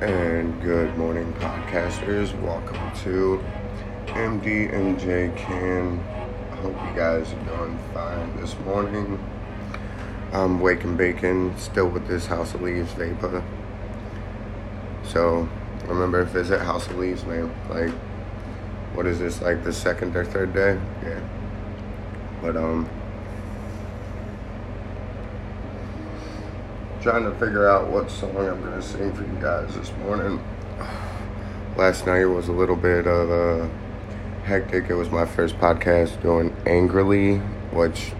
And good morning, podcasters. Welcome to MDMJ Can. I hope you guys are doing fine this morning. I'm waking bacon, still with this House of Leaves vapor. So remember, visit House of Leaves, man. Like, what is this? Like the second or third day? Yeah. But um. Trying to figure out what song I'm gonna sing for you guys this morning. Last night was a little bit of uh, hectic. It was my first podcast doing Angrily, which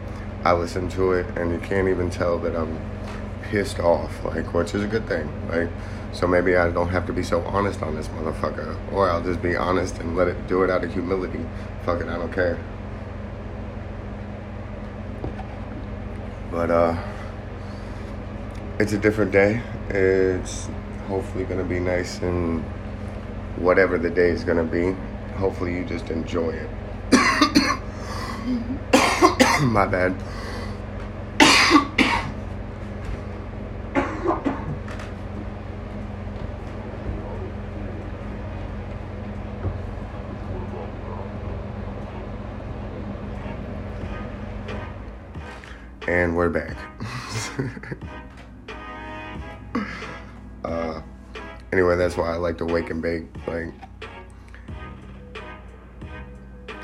I listened to it and you can't even tell that I'm pissed off, like, which is a good thing. Like, so maybe I don't have to be so honest on this motherfucker, or I'll just be honest and let it do it out of humility. Fuck it, I don't care. But uh it's a different day. It's hopefully going to be nice and whatever the day is going to be. Hopefully, you just enjoy it. My bad. and we're back. Uh, anyway, that's why I like to wake and bake. Like,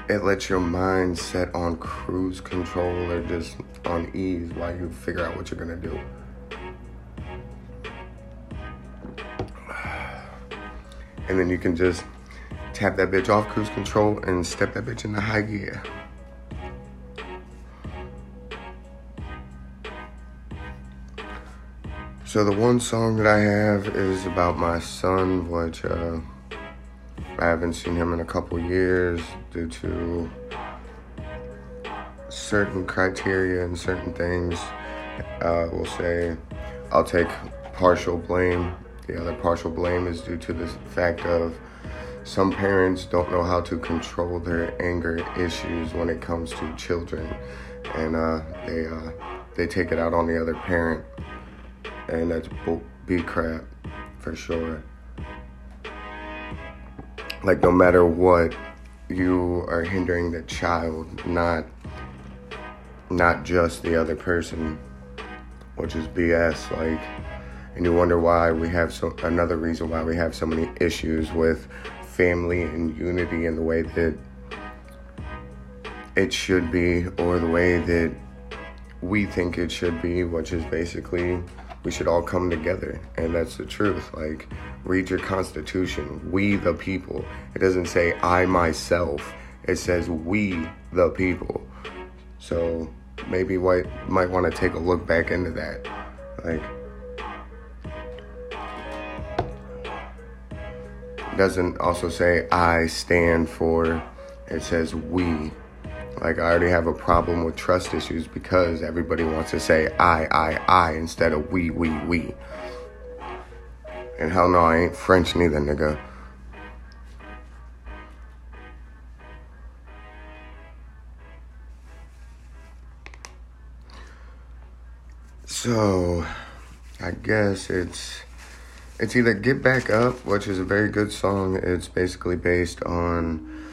it lets your mind set on cruise control or just on ease while you figure out what you're gonna do. And then you can just tap that bitch off cruise control and step that bitch into high gear. So the one song that I have is about my son, which uh, I haven't seen him in a couple years due to certain criteria and certain things. Uh, we'll say I'll take partial blame. The other partial blame is due to the fact of some parents don't know how to control their anger issues when it comes to children, and uh, they uh, they take it out on the other parent and that's B crap for sure. Like no matter what, you are hindering the child, not not just the other person, which is BS. Like, and you wonder why we have so another reason why we have so many issues with family and unity in the way that it should be, or the way that we think it should be, which is basically we should all come together and that's the truth. Like read your constitution. We the people. It doesn't say i myself. It says we the people. So maybe white might want to take a look back into that. Like doesn't also say i stand for it says we like, I already have a problem with trust issues because everybody wants to say I, I, I instead of we, we, we. And hell no, I ain't French neither, nigga. So, I guess it's it's either Get Back Up, which is a very good song. It's basically based on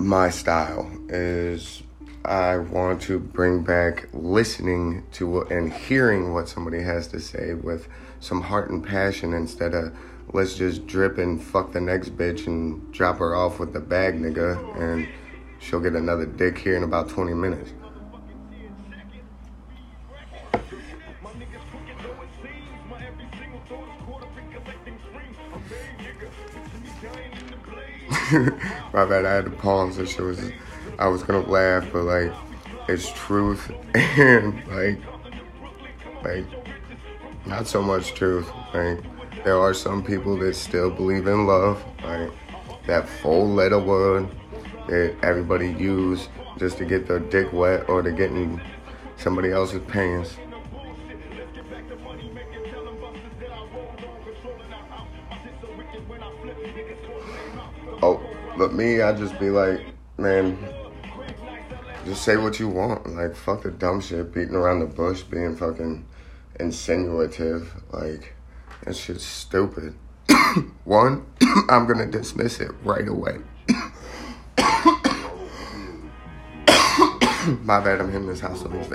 my style is I want to bring back listening to and hearing what somebody has to say with some heart and passion instead of let's just drip and fuck the next bitch and drop her off with the bag nigga and she'll get another dick here in about 20 minutes. My bad, I had to pause. This shit was, I was gonna laugh, but like, it's truth and like, like, not so much truth. Like, there are some people that still believe in love. Like, that full letter word that everybody use just to get their dick wet or to get in somebody else's pants. But me, I just be like, man, just say what you want. Like, fuck the dumb shit, beating around the bush, being fucking insinuative. Like, That shit's stupid. One, I'm gonna dismiss it right away. My bad, I'm hitting this house on these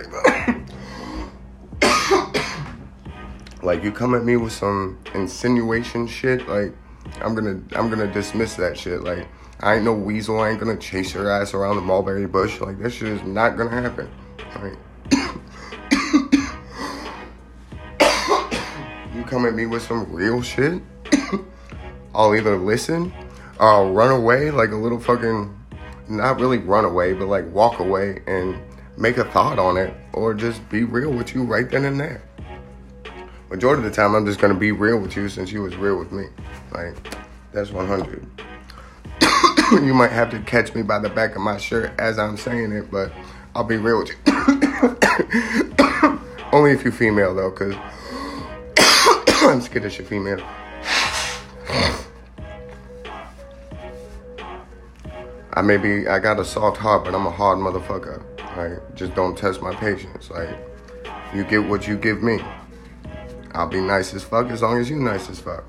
like you come at me with some insinuation shit, like I'm gonna I'm gonna dismiss that shit. Like I ain't no weasel. I ain't gonna chase your ass around the mulberry bush. Like that shit is not gonna happen. Like you come at me with some real shit, I'll either listen or I'll run away like a little fucking not really run away, but like walk away and make a thought on it, or just be real with you right then and there. Majority of the time, I'm just gonna be real with you since you was real with me. Like, that's 100. you might have to catch me by the back of my shirt as I'm saying it, but I'll be real with you. Only if you're female, though, because I'm scared of your female. I may be, I got a soft heart, but I'm a hard motherfucker. Like, just don't test my patience. Like, you get what you give me. I'll be nice as fuck as long as you nice as fuck.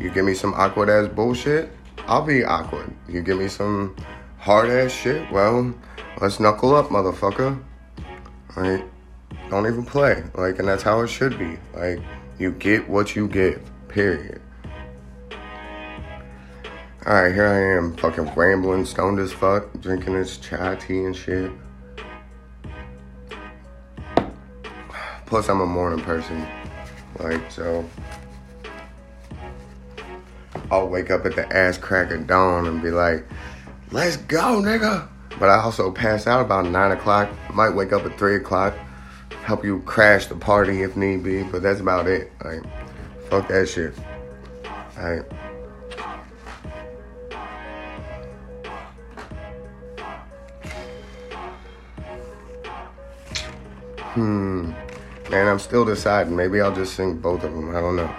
You give me some awkward ass bullshit, I'll be awkward. You give me some hard ass shit, well, let's knuckle up, motherfucker. Like, don't even play. Like, and that's how it should be. Like, you get what you give, period. Alright, here I am, fucking rambling, stoned as fuck, drinking this chai tea and shit. Plus, I'm a morning person. Like, so. I'll wake up at the ass crack of dawn and be like, let's go, nigga. But I also pass out about 9 o'clock. Might wake up at 3 o'clock. Help you crash the party if need be. But that's about it. Like, fuck that shit. Alright. Hmm. Man, I'm still deciding. Maybe I'll just sing both of them. I don't know.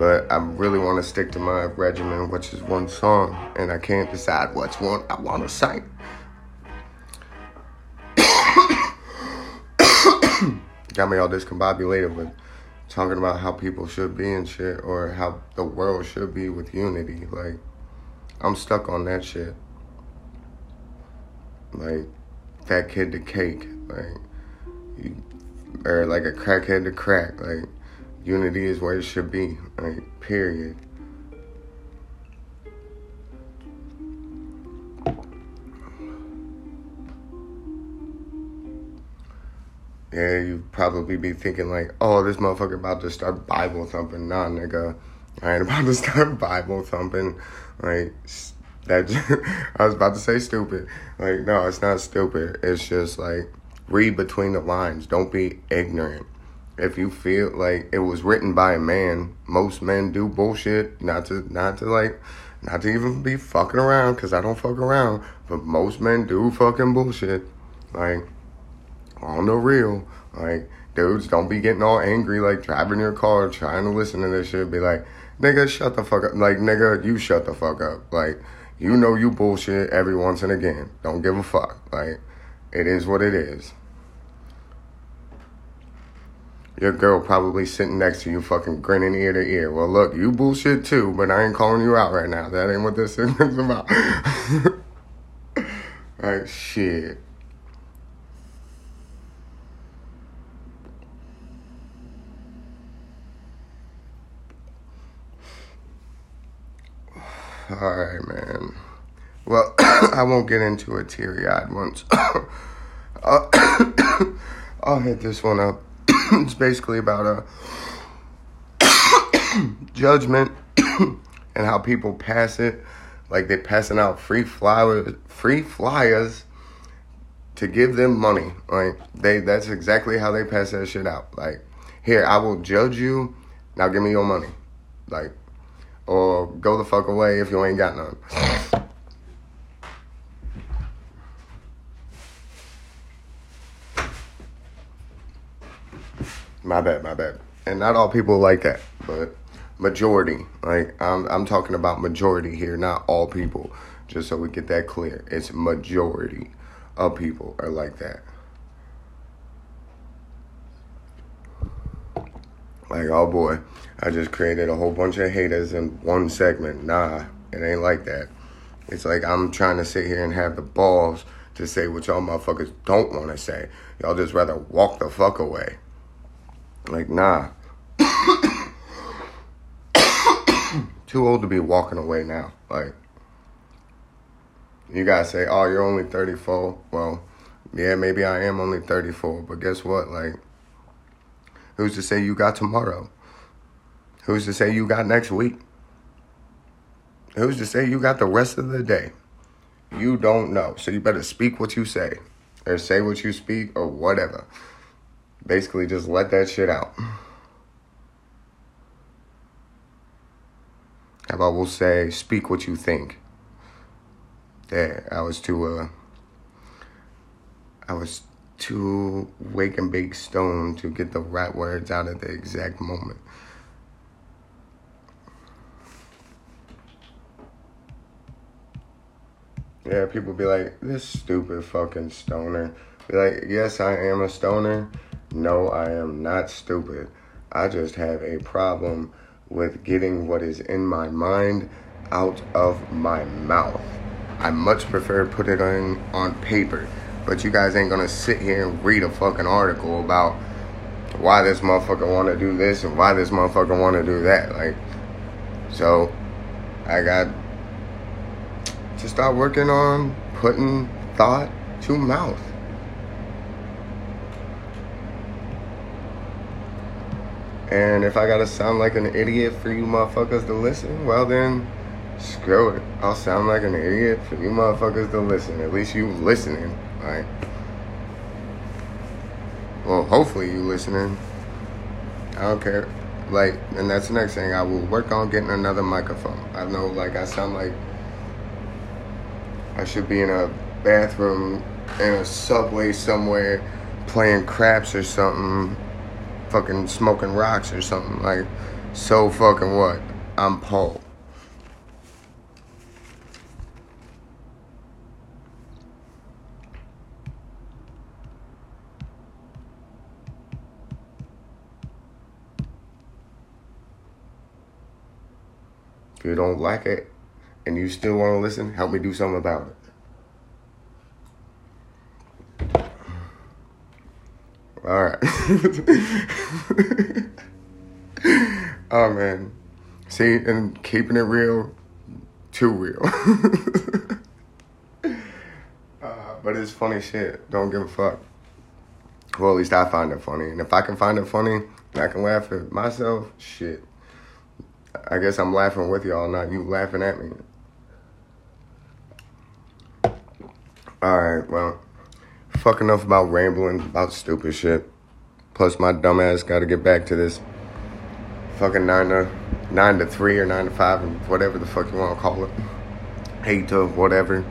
But I really want to stick to my regimen, which is one song, and I can't decide which one I want to sing. Got me all discombobulated with talking about how people should be and shit, or how the world should be with unity. Like, I'm stuck on that shit. Like, fat kid to cake. Like, you or like a crackhead to crack. Like unity is where it should be. Like period. Yeah, you probably be thinking like, oh, this motherfucker about to start Bible thumping. Nah, nigga, I ain't about to start Bible thumping. Like that, I was about to say stupid. Like no, it's not stupid. It's just like read between the lines. Don't be ignorant. If you feel like it was written by a man, most men do bullshit. Not to, not to like, not to even be fucking around, cause I don't fuck around. But most men do fucking bullshit. Like, on the real. Like, dudes, don't be getting all angry, like driving your car, trying to listen to this shit. Be like, nigga, shut the fuck up. Like, nigga, you shut the fuck up. Like, you know you bullshit every once and again. Don't give a fuck. Like, it is what it is your girl probably sitting next to you fucking grinning ear to ear. Well, look, you bullshit too, but I ain't calling you out right now. That ain't what this is about. like, shit. Alright, man. Well, I won't get into a teary eyed once. I'll hit this one up. it's basically about a uh, judgment and how people pass it. Like they're passing out free flyers, free flyers to give them money. Like they, that's exactly how they pass that shit out. Like, here, I will judge you. Now give me your money. Like, or go the fuck away if you ain't got none. My bad, my bad. And not all people like that, but majority. Like I'm I'm talking about majority here, not all people. Just so we get that clear. It's majority of people are like that. Like, oh boy, I just created a whole bunch of haters in one segment. Nah, it ain't like that. It's like I'm trying to sit here and have the balls to say what y'all motherfuckers don't want to say. Y'all just rather walk the fuck away. Like, nah. Too old to be walking away now. Like, you gotta say, oh, you're only 34. Well, yeah, maybe I am only 34, but guess what? Like, who's to say you got tomorrow? Who's to say you got next week? Who's to say you got the rest of the day? You don't know. So you better speak what you say, or say what you speak, or whatever. Basically, just let that shit out. How about we'll say, speak what you think? Yeah, I was too, uh, I was too wake and bake stone to get the right words out at the exact moment. Yeah, people be like, this stupid fucking stoner. Be like, yes, I am a stoner. No, I am not stupid. I just have a problem with getting what is in my mind out of my mouth. I much prefer put it on on paper. But you guys ain't gonna sit here and read a fucking article about why this motherfucker wanna do this and why this motherfucker wanna do that. Like so I got to start working on putting thought to mouth. And if I gotta sound like an idiot for you motherfuckers to listen, well then Screw it. I'll sound like an idiot for you motherfuckers to listen. At least you listening, right? Well, hopefully you listening. I don't care. Like, and that's the next thing. I will work on getting another microphone. I know, like, I sound like I should be in a bathroom in a subway somewhere playing craps or something, fucking smoking rocks or something. Like, so fucking what? I'm Paul. If you don't like it and you still want to listen, help me do something about it. All right. oh man. See, and keeping it real, too real. uh, but it's funny shit. Don't give a fuck. Well, at least I find it funny. And if I can find it funny, I can laugh at myself, shit. I guess I'm laughing with y'all, not you laughing at me. Alright, well, fuck enough about rambling about stupid shit. Plus, my dumbass gotta get back to this fucking 9 to, 9 to 3 or 9 to 5, and whatever the fuck you wanna call it. 8 to whatever.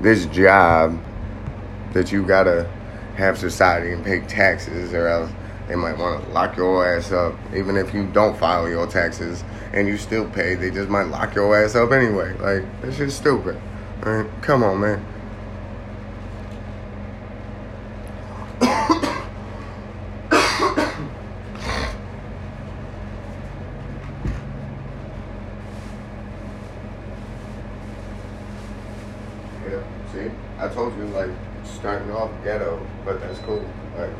This job that you gotta have society and pay taxes or else they might want to lock your ass up. Even if you don't file your taxes and you still pay, they just might lock your ass up anyway. Like, this shit's stupid. Right? Come on, man. yeah, see? I told you, like, starting off ghetto, but that's cool. Like,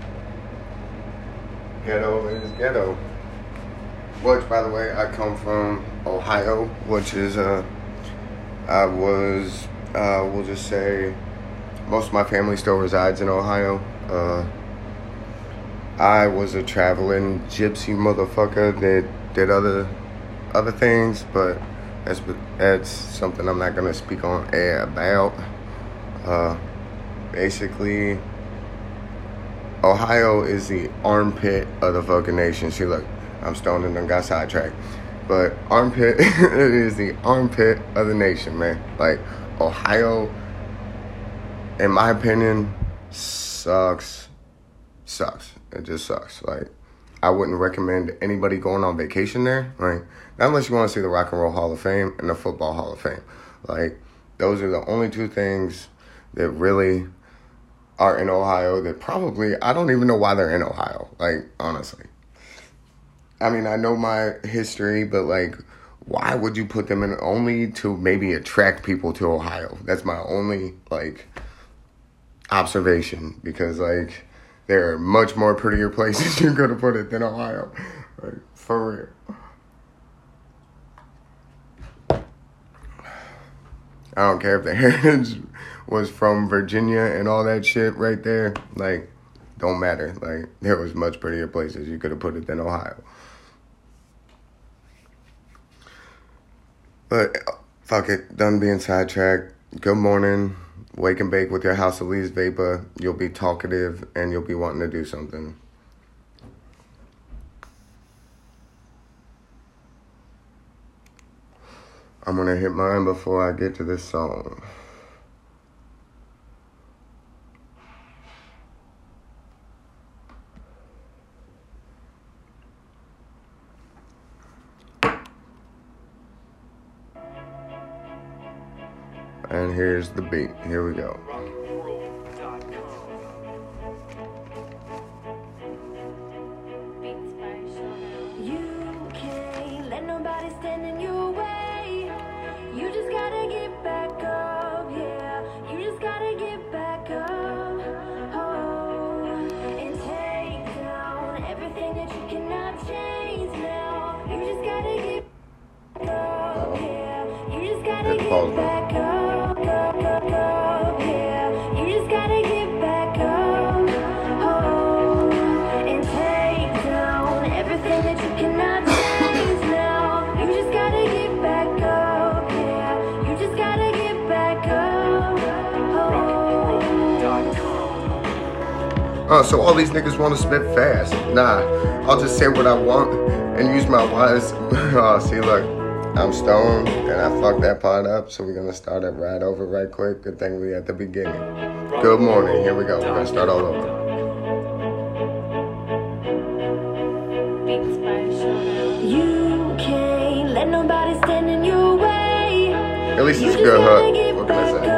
ghetto is ghetto. Which, by the way, I come from Ohio, which is, uh, I was, uh, we'll just say, most of my family still resides in Ohio. Uh, I was a traveling gypsy motherfucker that did other, other things, but that's that's something I'm not gonna speak on air about. Uh, basically, Ohio is the armpit of the fucking nation. See, look, I'm stoned and I got sidetracked. But armpit is the armpit of the nation, man. Like, Ohio, in my opinion, sucks. Sucks. It just sucks. Like, I wouldn't recommend anybody going on vacation there, right? Not unless you want to see the Rock and Roll Hall of Fame and the Football Hall of Fame. Like, those are the only two things that really are in Ohio that probably I don't even know why they're in Ohio. Like honestly, I mean I know my history, but like, why would you put them in only to maybe attract people to Ohio? That's my only like observation because like there are much more prettier places you're gonna put it than Ohio, like for real. I don't care if the heritage was from Virginia and all that shit right there. Like, don't matter. Like, there was much prettier places you could have put it than Ohio. But fuck it, done being sidetracked. Good morning. Wake and bake with your House of Leaves vapor. You'll be talkative and you'll be wanting to do something. I'm gonna hit mine before I get to this song. Here's the beat. Here we go. Oh, so all these niggas want to spit fast. Nah, I'll just say what I want and use my wise. oh, see, look, I'm stoned and I fucked that part up, so we're gonna start it right over right quick. Good thing we at the beginning. Good morning. Here we go. We're gonna start all over. You can't let nobody stand in your way. At least it's a good hook. What can I say?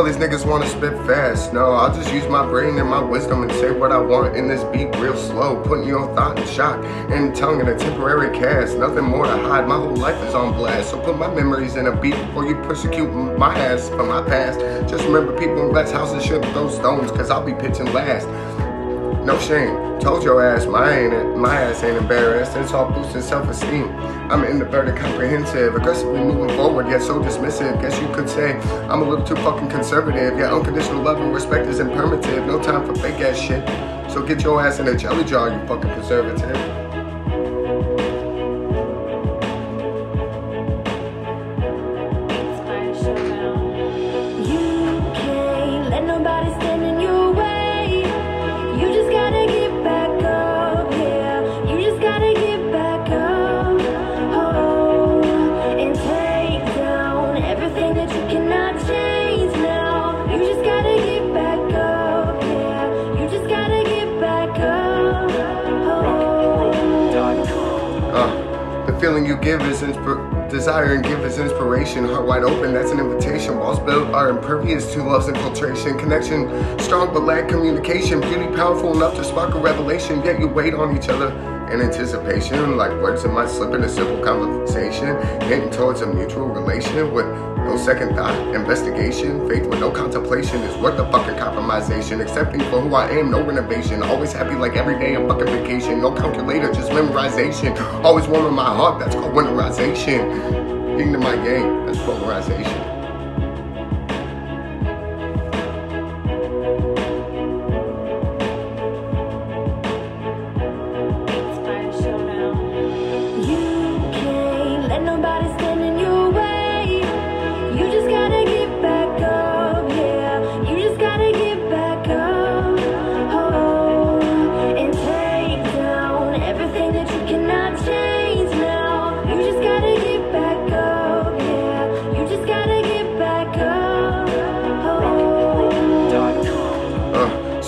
All these niggas want to spit fast. No, I'll just use my brain and my wisdom and say what I want in this beat real slow. Putting you on thought and shock and tongue in a temporary cast. Nothing more to hide. My whole life is on blast. So put my memories in a beat before you persecute my ass for my past. Just remember people in glass houses shouldn't throw stones cause I'll be pitching last. No shame. Told your ass my ain't my ass ain't embarrassed. It's all boosting self-esteem. I'm introverted, comprehensive, aggressively moving forward, yet so dismissive. Guess you could say I'm a little too fucking conservative. Yet unconditional love and respect is imperative. No time for fake ass shit. So get your ass in a jelly jar, you fucking preservative. You give is inspir- desire and give is inspiration. Heart wide open, that's an invitation. Walls built are impervious to love's infiltration. Connection strong but lack communication. Beauty powerful enough to spark a revelation. Yet you wait on each other in anticipation. Like words in my slip in a simple conversation. Getting towards a mutual relation with no second thought. Investigation. Faith with no contemplation is worth a fucking compromisation. Accepting for who I am, no renovation. Always happy like every day a fucking vacation. No calculator, just memorization. Always warm in my heart, that's called winterization. King to my game, that's polarization.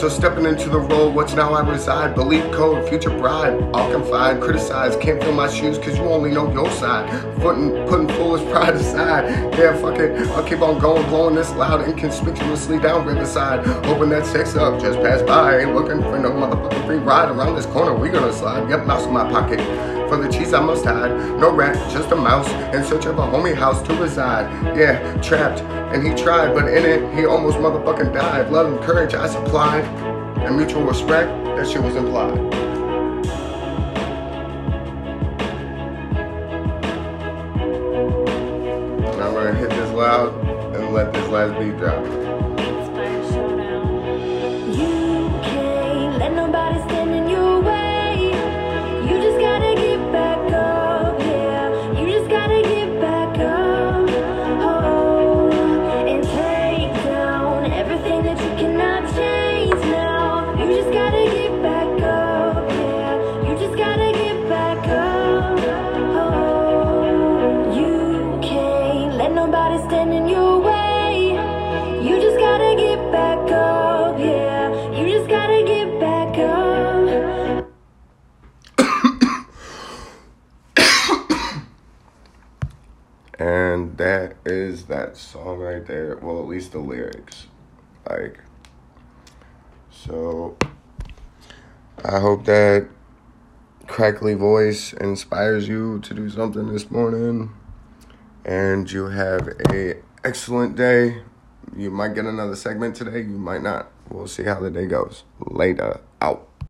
So stepping into the role, what's now I reside. Believe code, future bride. I'll confide, criticize, can't feel my shoes cause you only know your side. Putting, putting foolish pride aside. Yeah, fuck it. I'll keep on going, blowing this loud, inconspicuously down riverside. Hoping that sex up just passed by. Ain't looking for no motherfucking free ride around this corner. We gonna slide. Yep, mouse in my pocket. For the cheese I must hide. No rat, just a mouse in search of a homie house to reside. Yeah, trapped. And he tried, but in it, he almost motherfucking died. Love and courage I supplied. And mutual respect, that shit was implied. Least the lyrics. Like, so I hope that crackly voice inspires you to do something this morning. And you have a excellent day. You might get another segment today, you might not. We'll see how the day goes. Later.